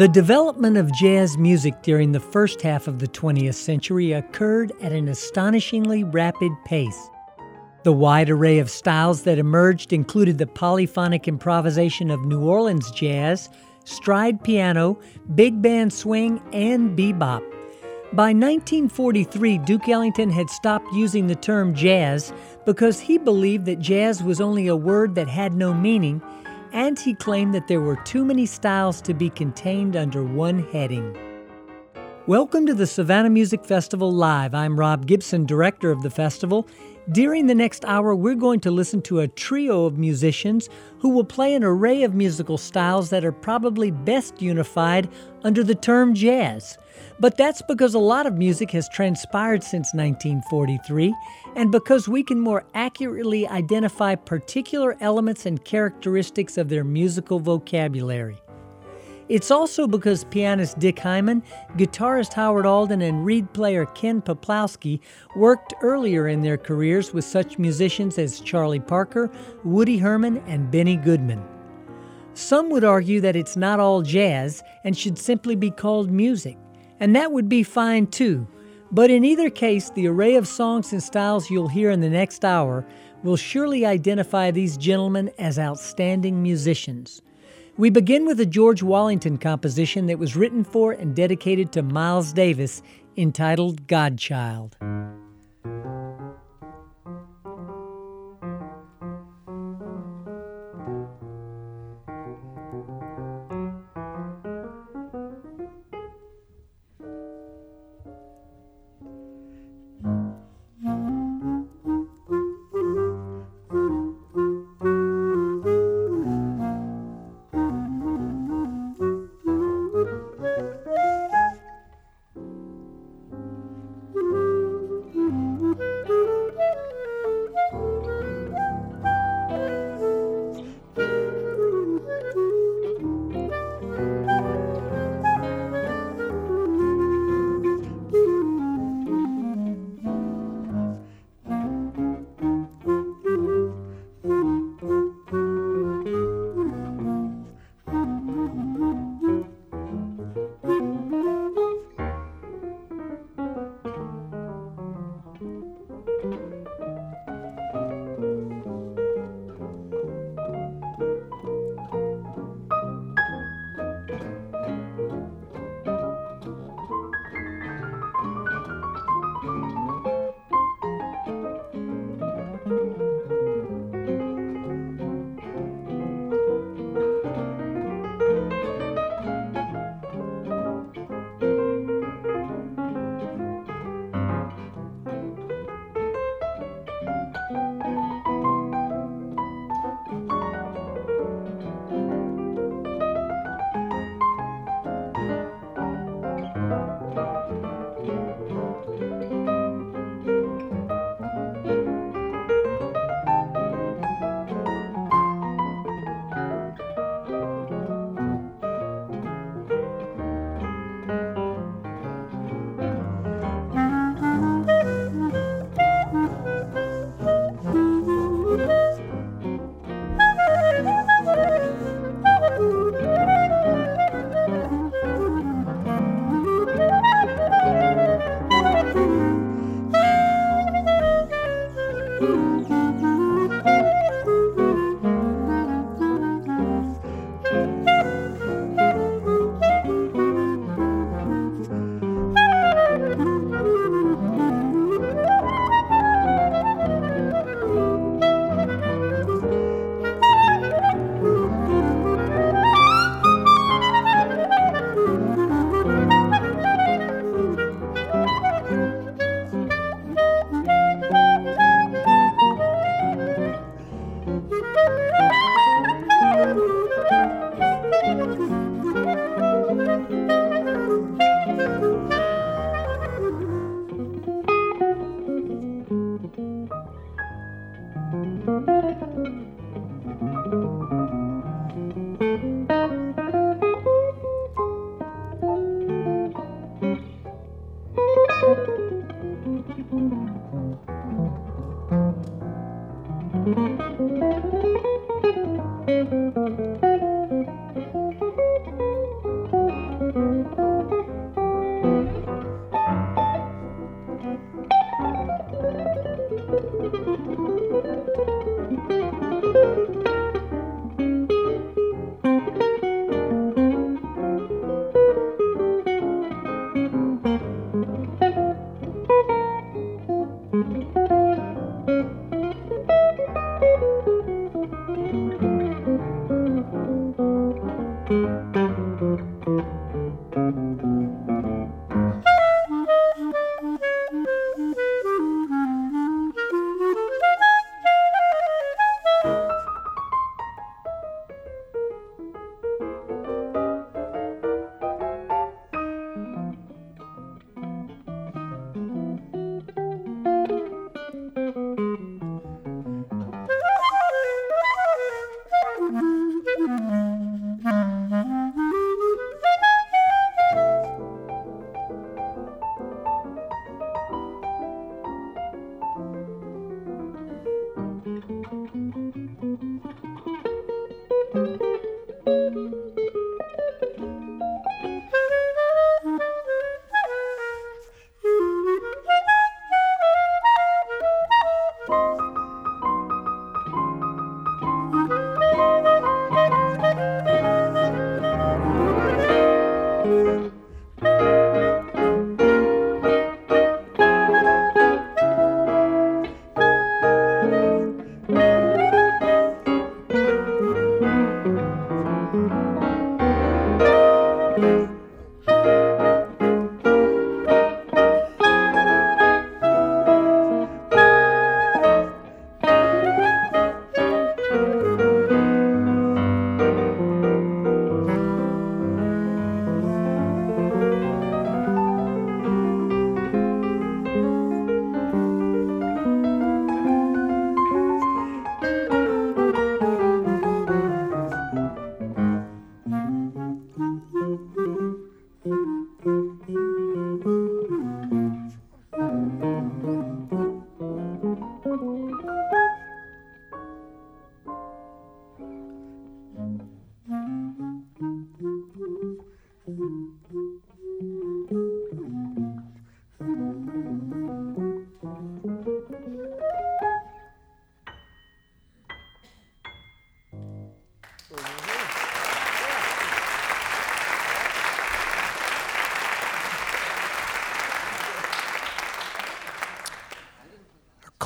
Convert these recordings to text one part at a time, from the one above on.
The development of jazz music during the first half of the 20th century occurred at an astonishingly rapid pace. The wide array of styles that emerged included the polyphonic improvisation of New Orleans jazz, stride piano, big band swing, and bebop. By 1943, Duke Ellington had stopped using the term jazz because he believed that jazz was only a word that had no meaning and he claimed that there were too many styles to be contained under one heading. Welcome to the Savannah Music Festival Live. I'm Rob Gibson, director of the festival. During the next hour, we're going to listen to a trio of musicians who will play an array of musical styles that are probably best unified under the term jazz. But that's because a lot of music has transpired since 1943, and because we can more accurately identify particular elements and characteristics of their musical vocabulary. It's also because pianist Dick Hyman, guitarist Howard Alden, and reed player Ken Peplowski worked earlier in their careers with such musicians as Charlie Parker, Woody Herman, and Benny Goodman. Some would argue that it's not all jazz and should simply be called music and that would be fine too. But in either case, the array of songs and styles you'll hear in the next hour will surely identify these gentlemen as outstanding musicians. We begin with a George Wallington composition that was written for and dedicated to Miles Davis entitled Godchild.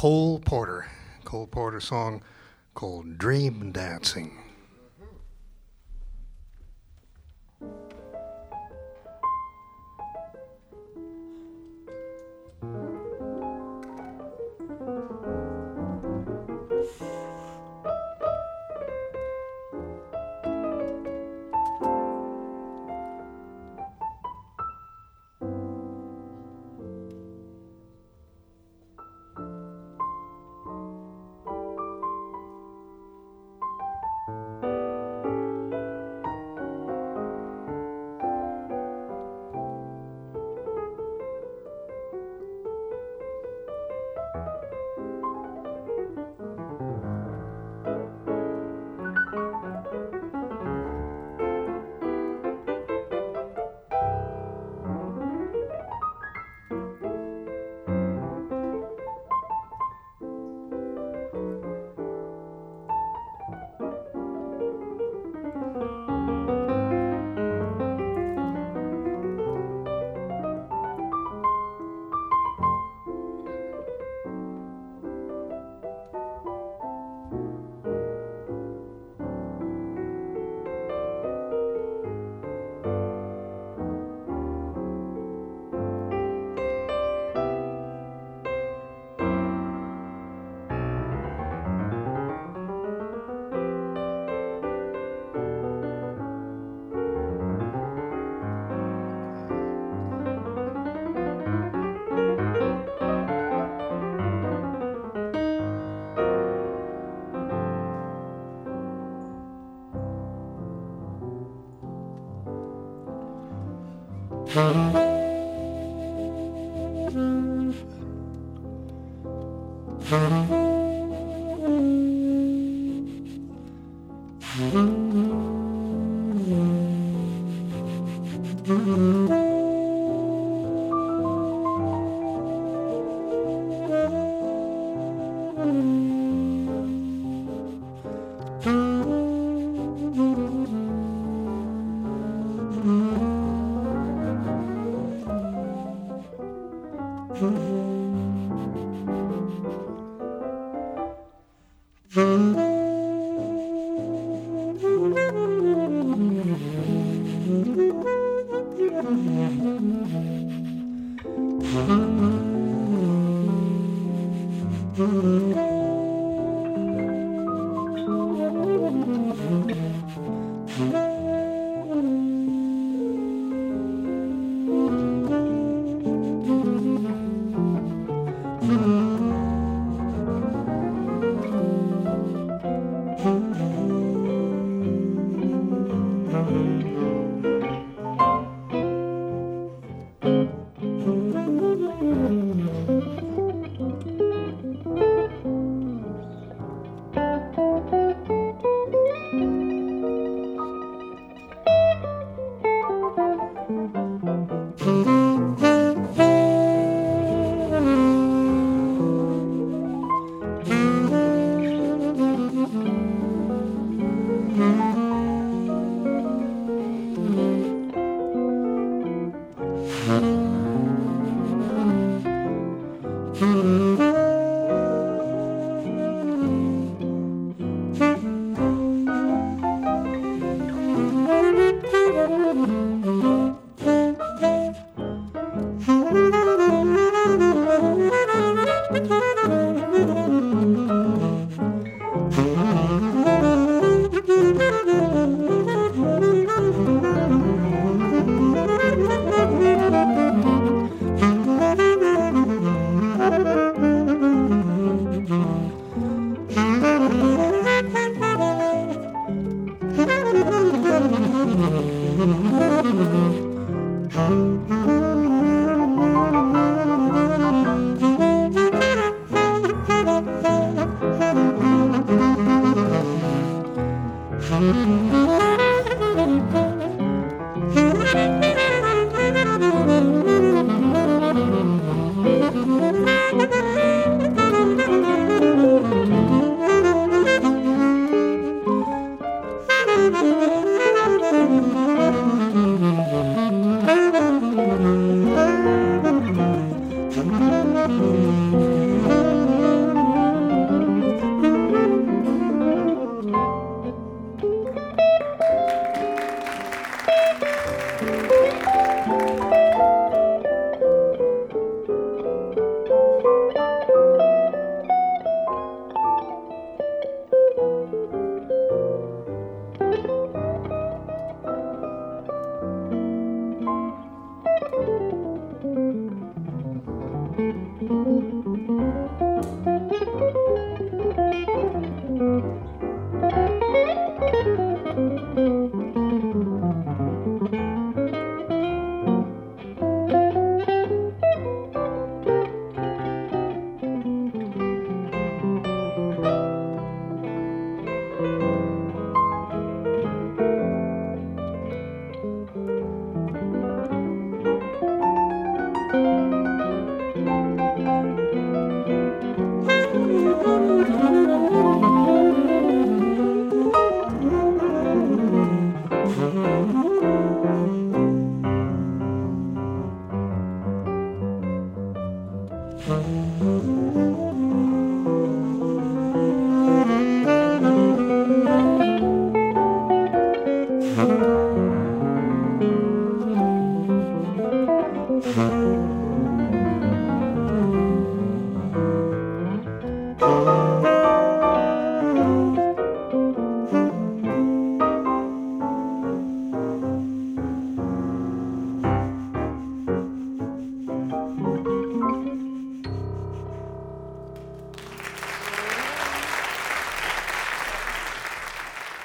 Cole Porter. Cole Porter song called Dream Dancing. Mm-hmm. Mm-hmm.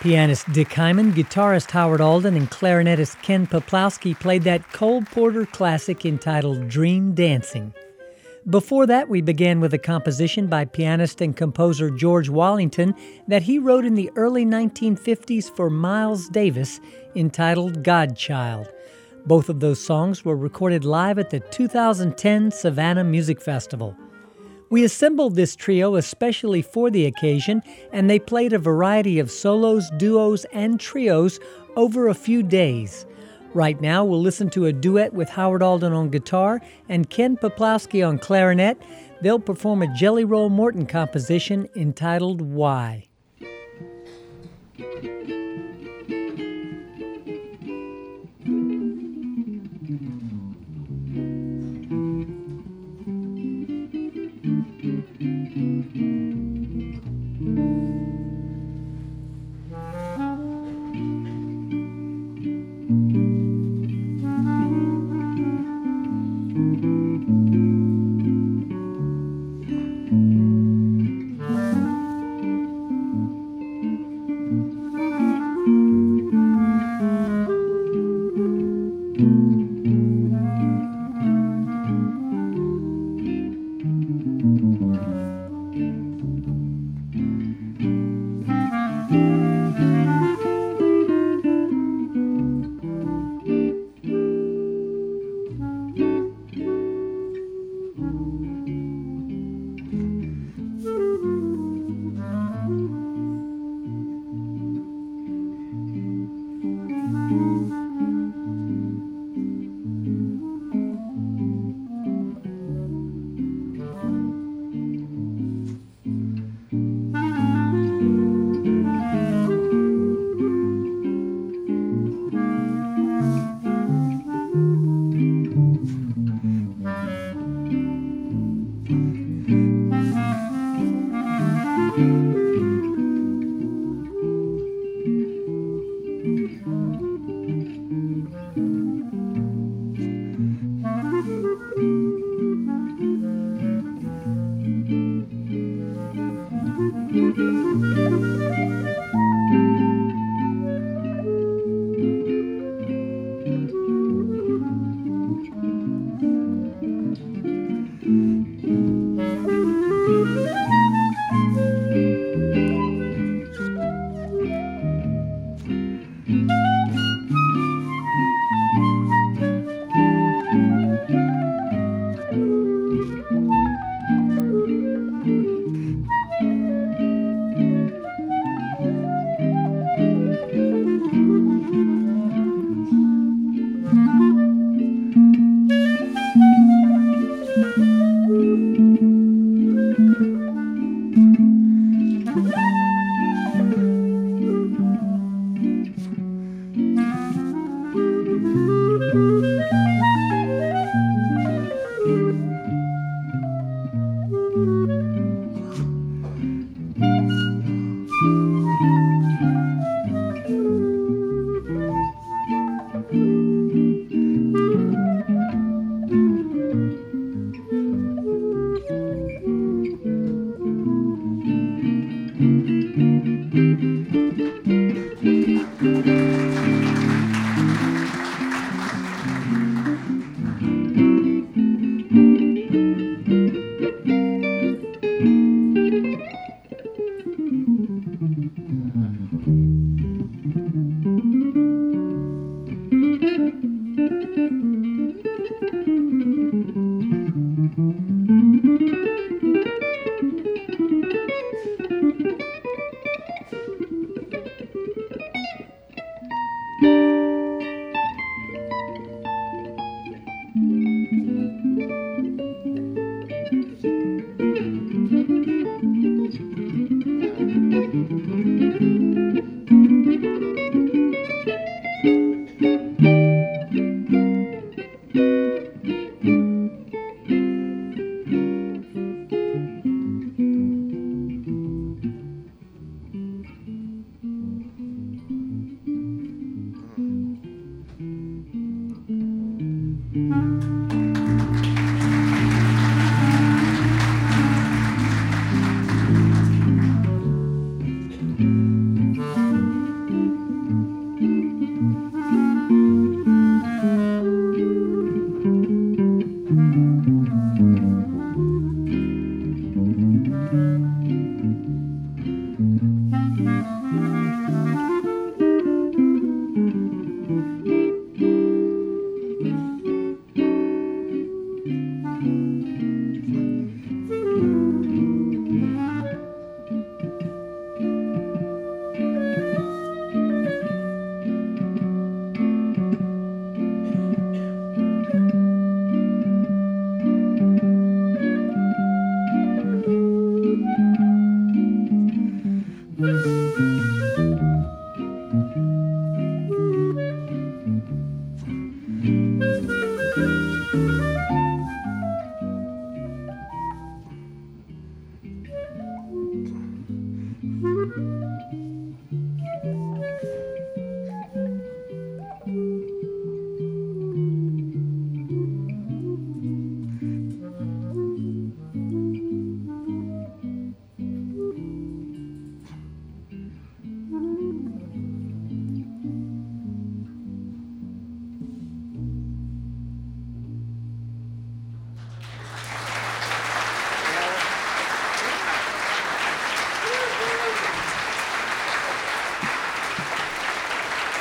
Pianist Dick Hyman, guitarist Howard Alden, and clarinetist Ken Peplowski played that Cole Porter classic entitled Dream Dancing. Before that, we began with a composition by pianist and composer George Wallington that he wrote in the early 1950s for Miles Davis entitled Godchild. Both of those songs were recorded live at the 2010 Savannah Music Festival. We assembled this trio especially for the occasion, and they played a variety of solos, duos, and trios over a few days. Right now, we'll listen to a duet with Howard Alden on guitar and Ken Peplowski on clarinet. They'll perform a Jelly Roll Morton composition entitled Why.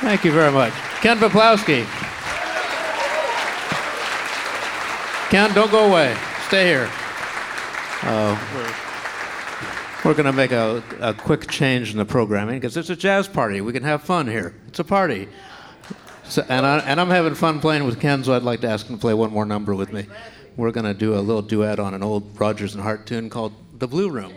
Thank you very much. Ken Peplowski. Ken, don't go away. Stay here. Uh, we're going to make a, a quick change in the programming because it's a jazz party. We can have fun here. It's a party. So, and, I, and I'm having fun playing with Ken, so I'd like to ask him to play one more number with me. We're going to do a little duet on an old Rodgers and Hart tune called The Blue Room.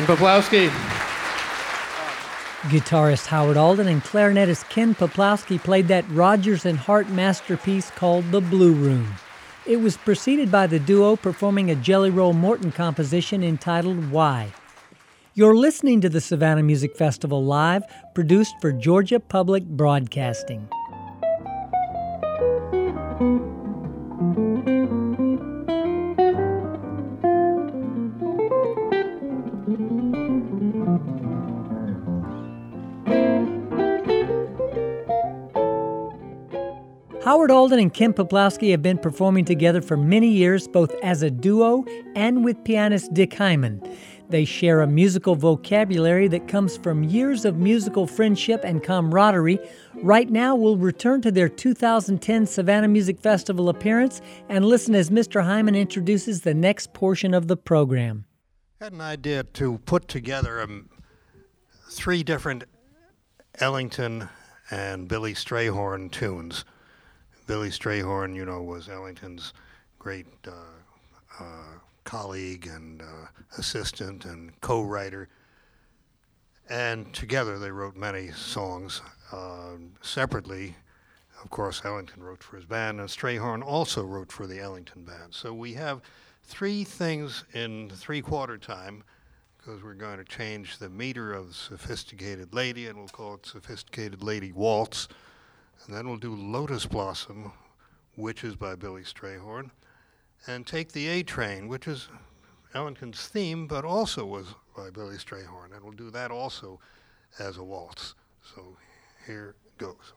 Ken Peplowski. Guitarist Howard Alden and clarinetist Ken Peplowski played that Rodgers and Hart masterpiece called The Blue Room. It was preceded by the duo performing a Jelly Roll Morton composition entitled Why. You're listening to the Savannah Music Festival live, produced for Georgia Public Broadcasting. Alden and Ken Peplowski have been performing together for many years, both as a duo and with pianist Dick Hyman. They share a musical vocabulary that comes from years of musical friendship and camaraderie. Right now, we'll return to their 2010 Savannah Music Festival appearance and listen as Mr. Hyman introduces the next portion of the program. I had an idea to put together um, three different Ellington and Billy Strayhorn tunes. Billy Strayhorn, you know, was Ellington's great uh, uh, colleague and uh, assistant and co-writer. And together they wrote many songs. Um, separately, of course, Ellington wrote for his band, and Strayhorn also wrote for the Ellington band. So we have three things in three-quarter time, because we're going to change the meter of Sophisticated Lady, and we'll call it Sophisticated Lady Waltz. And then we'll do Lotus Blossom, which is by Billy Strayhorn and take the A Train, which is Ellington's theme, but also was by Billy Strayhorn, and we'll do that also as a waltz. So here goes.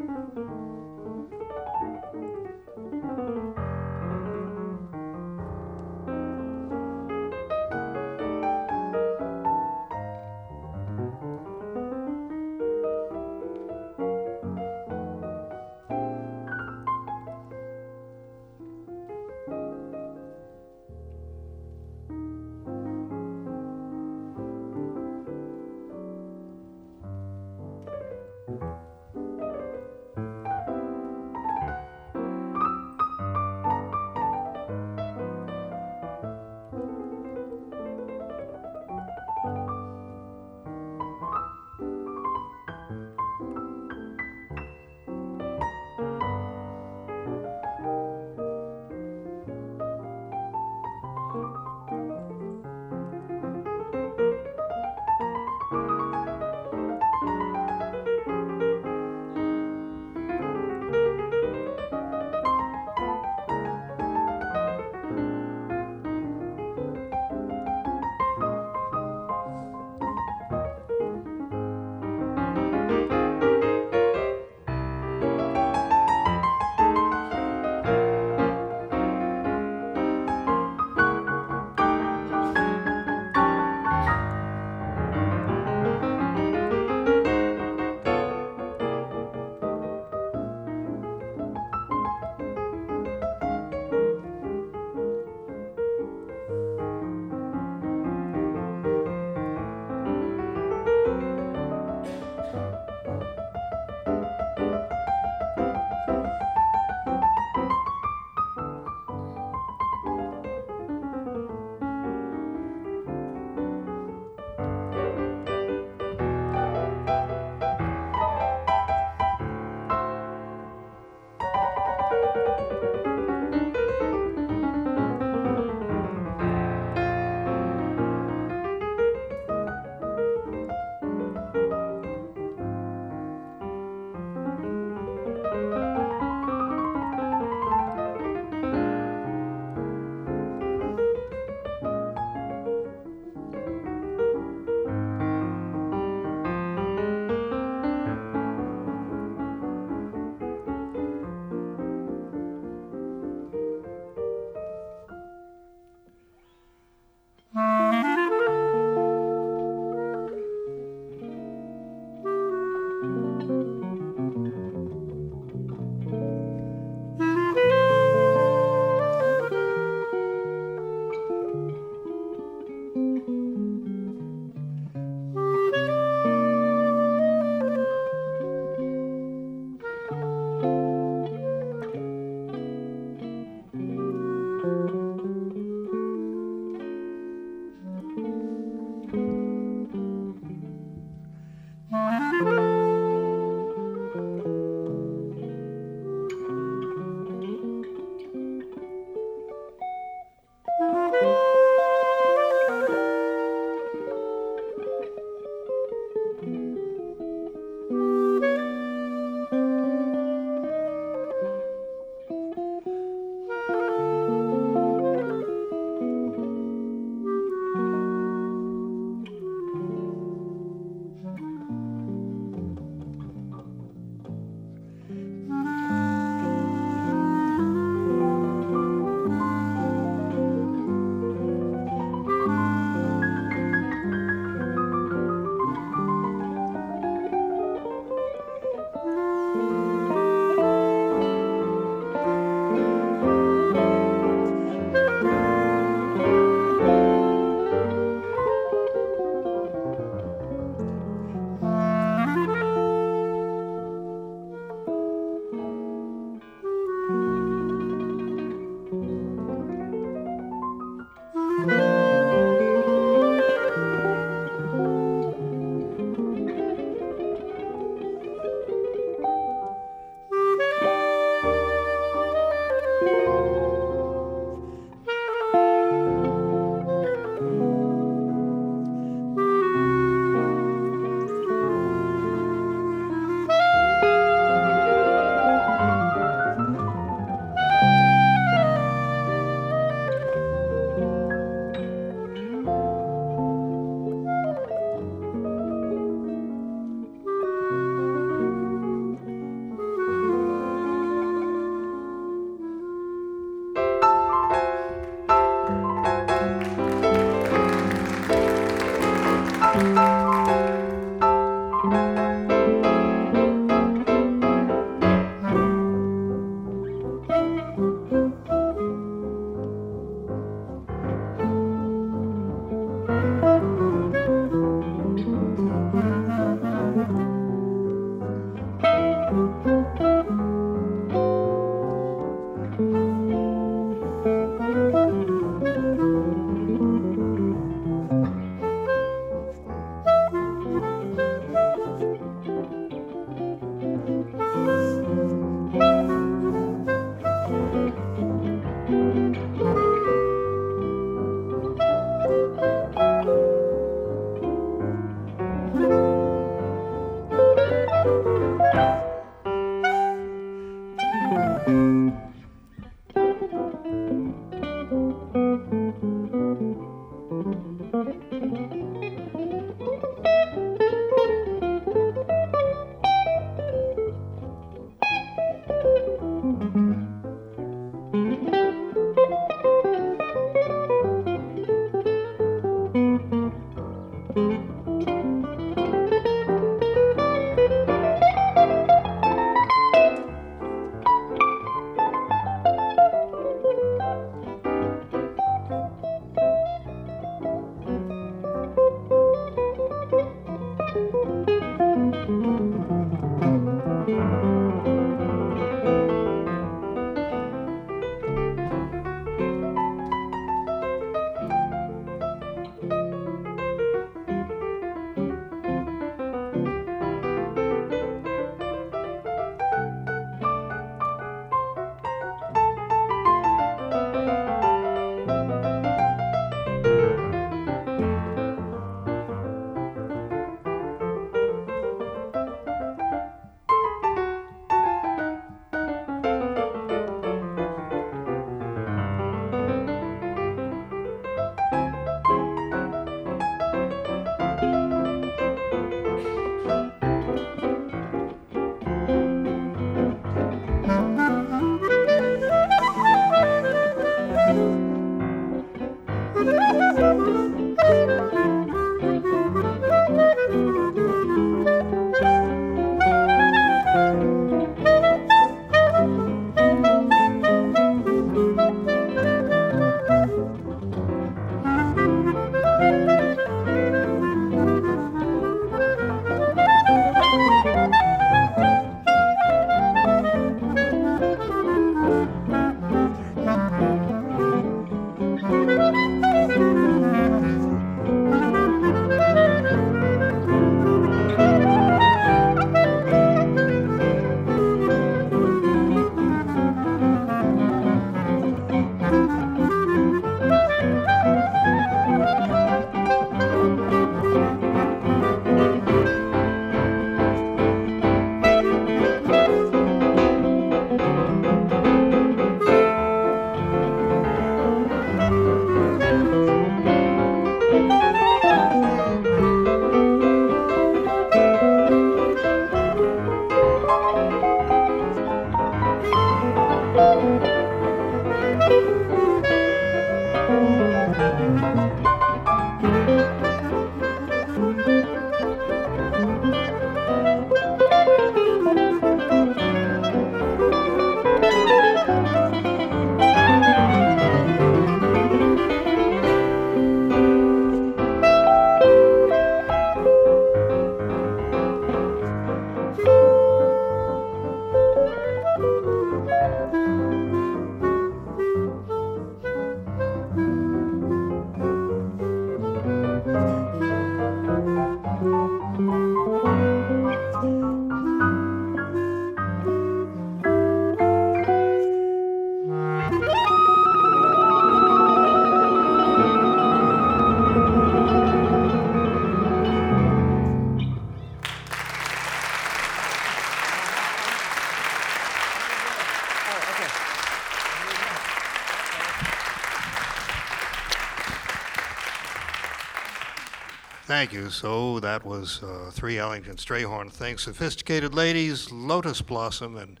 Thank you. So that was uh, three Ellington Strayhorn. things: sophisticated ladies, Lotus Blossom, and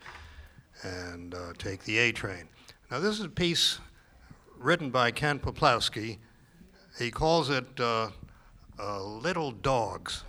and uh, take the A train. Now this is a piece written by Ken Peplowski. He calls it uh, uh "Little Dogs."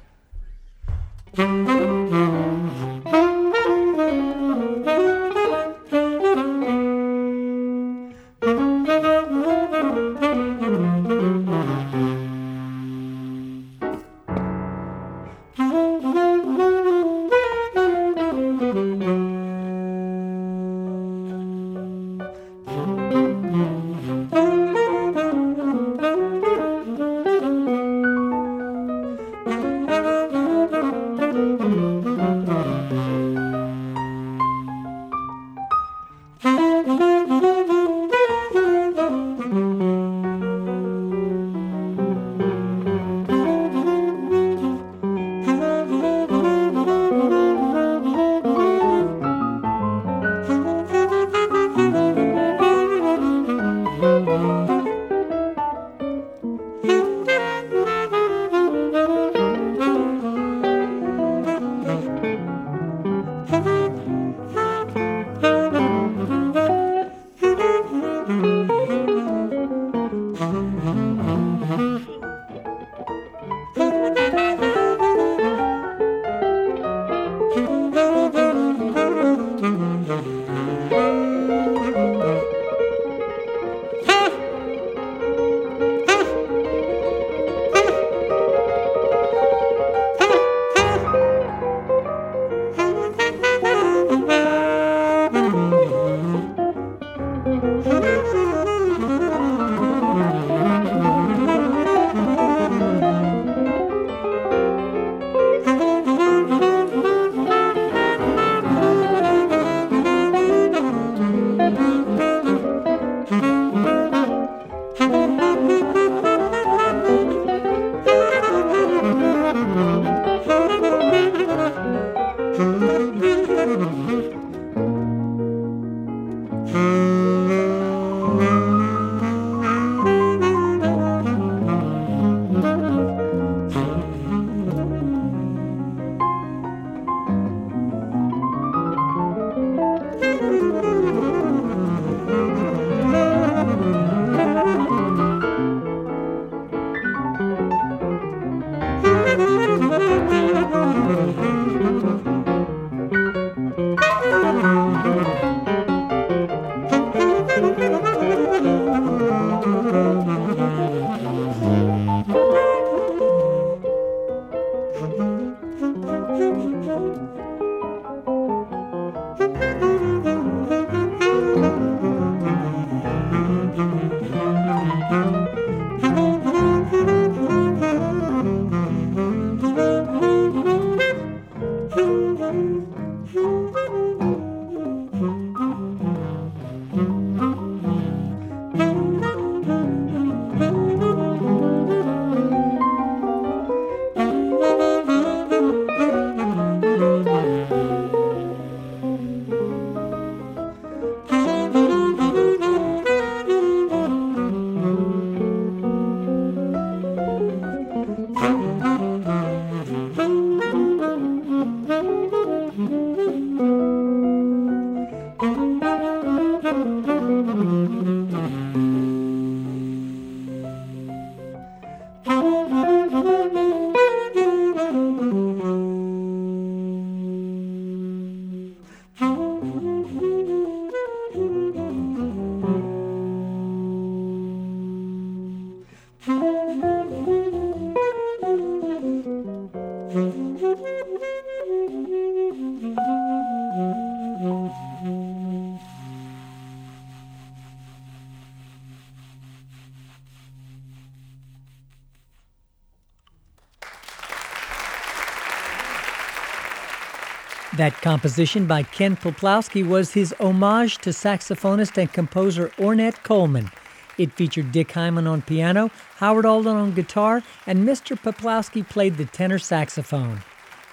That composition by Ken Peplowski was his homage to saxophonist and composer Ornette Coleman. It featured Dick Hyman on piano, Howard Alden on guitar, and Mr. Peplowski played the tenor saxophone.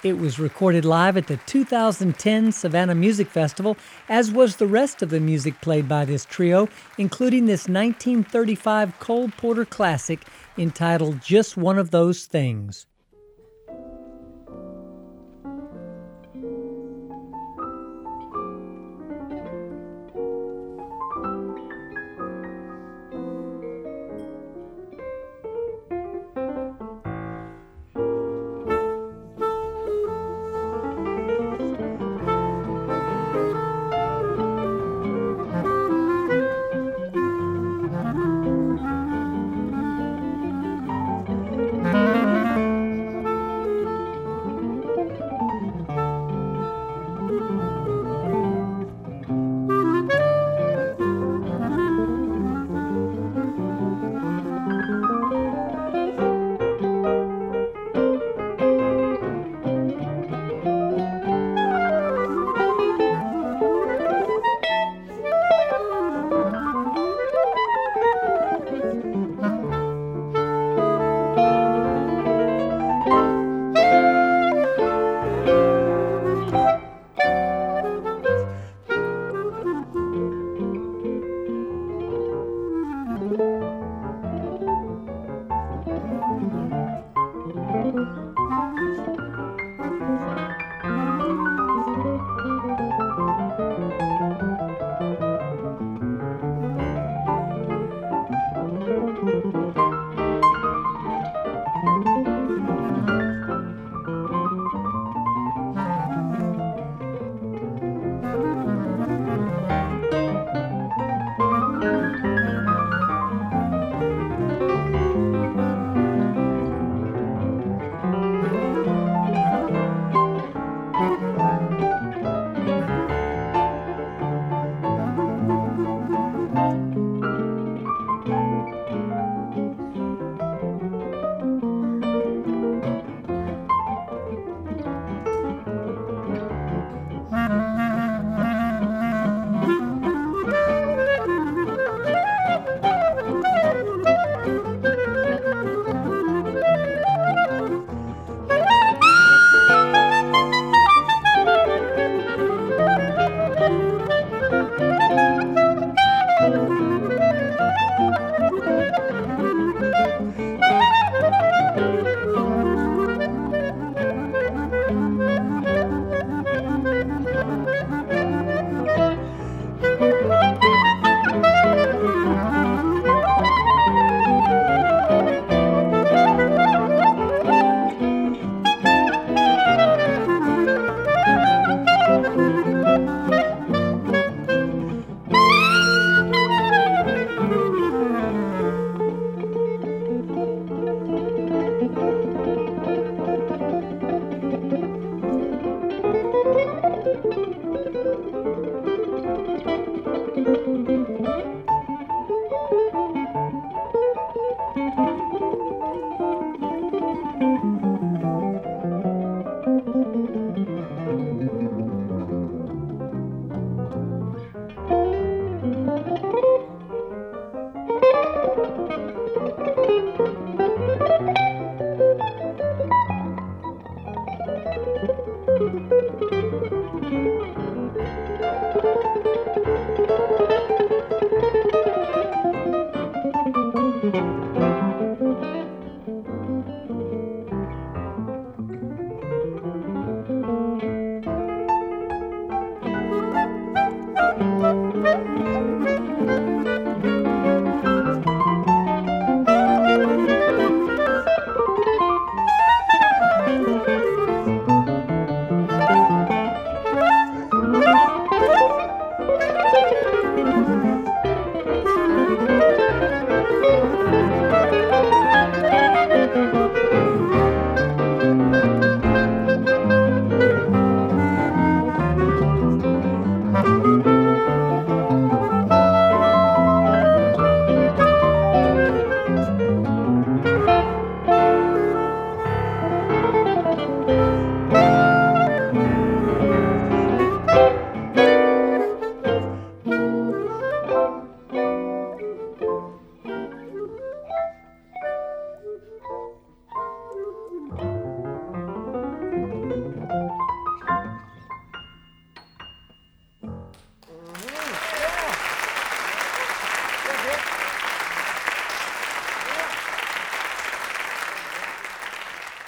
It was recorded live at the 2010 Savannah Music Festival, as was the rest of the music played by this trio, including this 1935 Cole Porter classic entitled Just One of Those Things.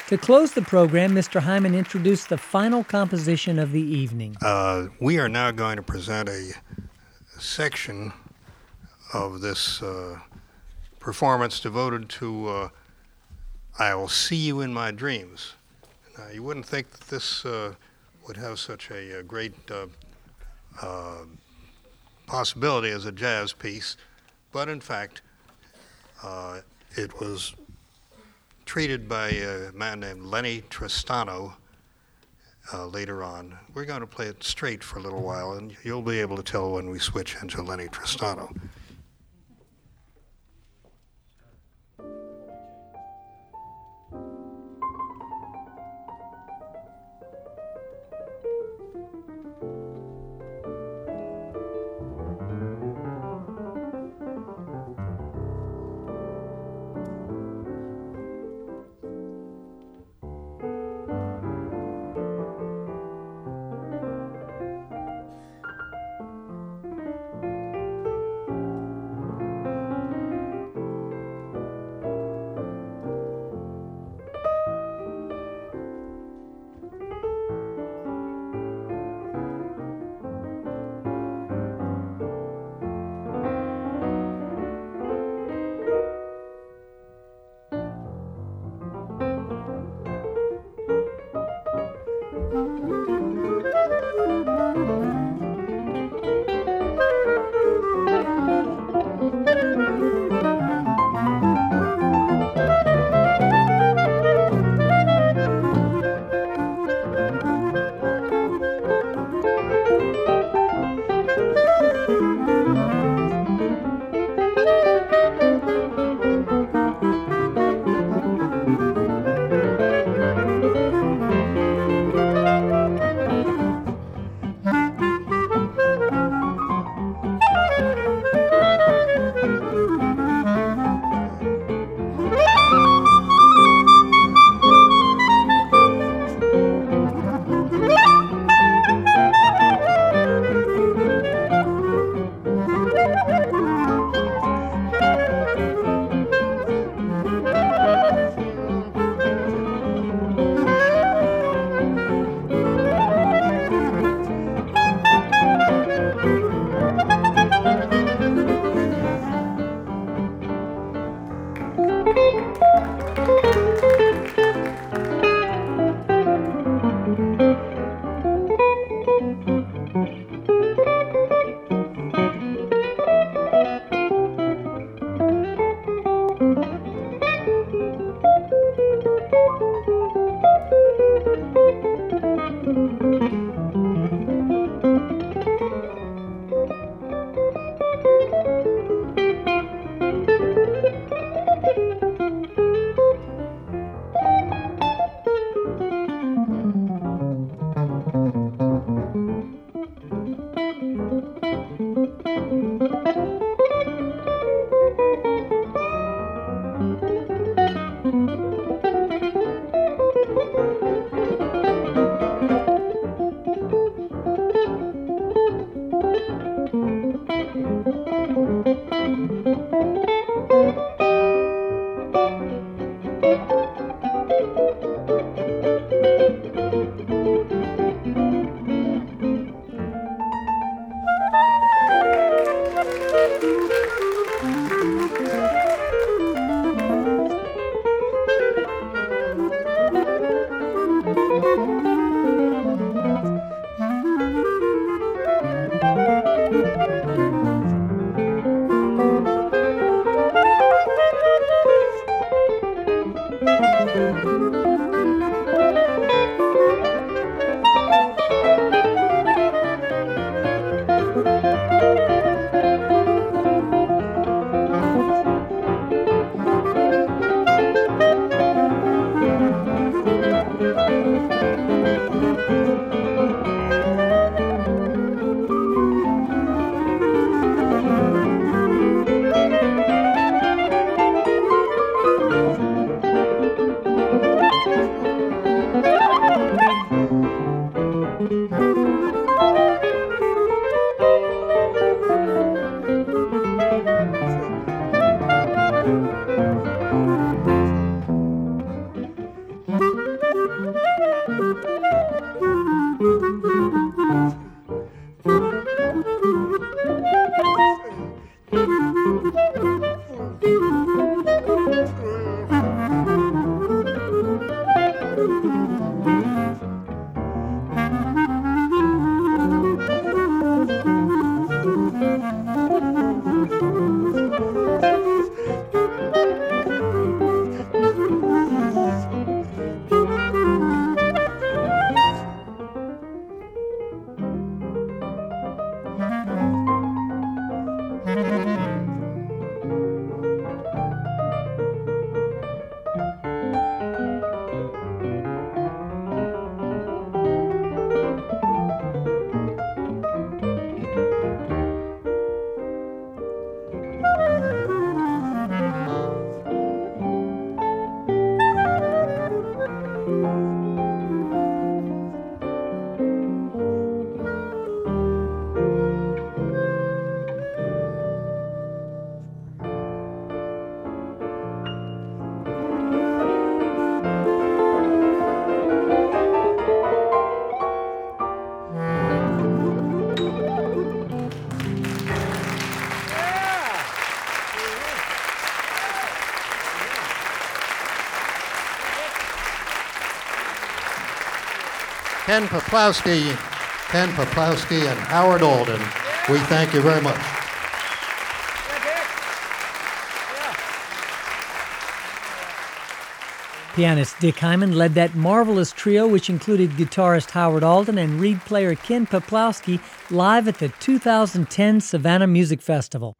To close the program, Mr. Hyman introduced the final composition of the evening. Uh, we are now going to present a section of this uh, performance devoted to uh, I'll See You in My Dreams. Now, you wouldn't think that this uh, would have such a, a great uh, uh, possibility as a jazz piece, but in fact, uh, it was treated by a man named Lennie Tristano uh, later on. We're going to play it straight for a little while, and you'll be able to tell when we switch into Lennie Tristano. Ken Peplowski, Ken Peplowski, and Howard Alden. We thank you very much. Pianist Dick Hyman led that marvelous trio, which included guitarist Howard Alden and reed player Ken Peplowski, live at the 2010 Savannah Music Festival.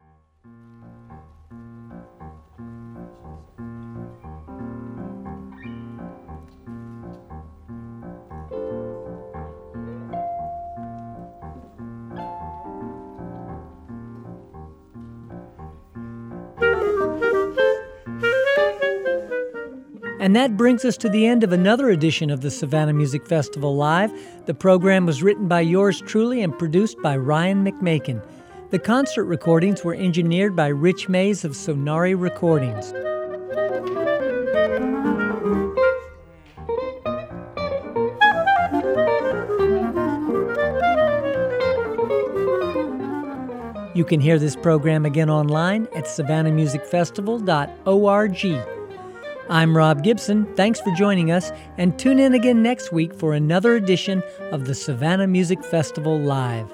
And that brings us to the end of another edition of the Savannah Music Festival Live. The program was written by yours truly and produced by Ryan McMakin. The concert recordings were engineered by Rich Mays of Sonari Recordings. You can hear this program again online at savannahmusicfestival.org. I'm Rob Gibson. Thanks for joining us, and tune in again next week for another edition of the Savannah Music Festival Live.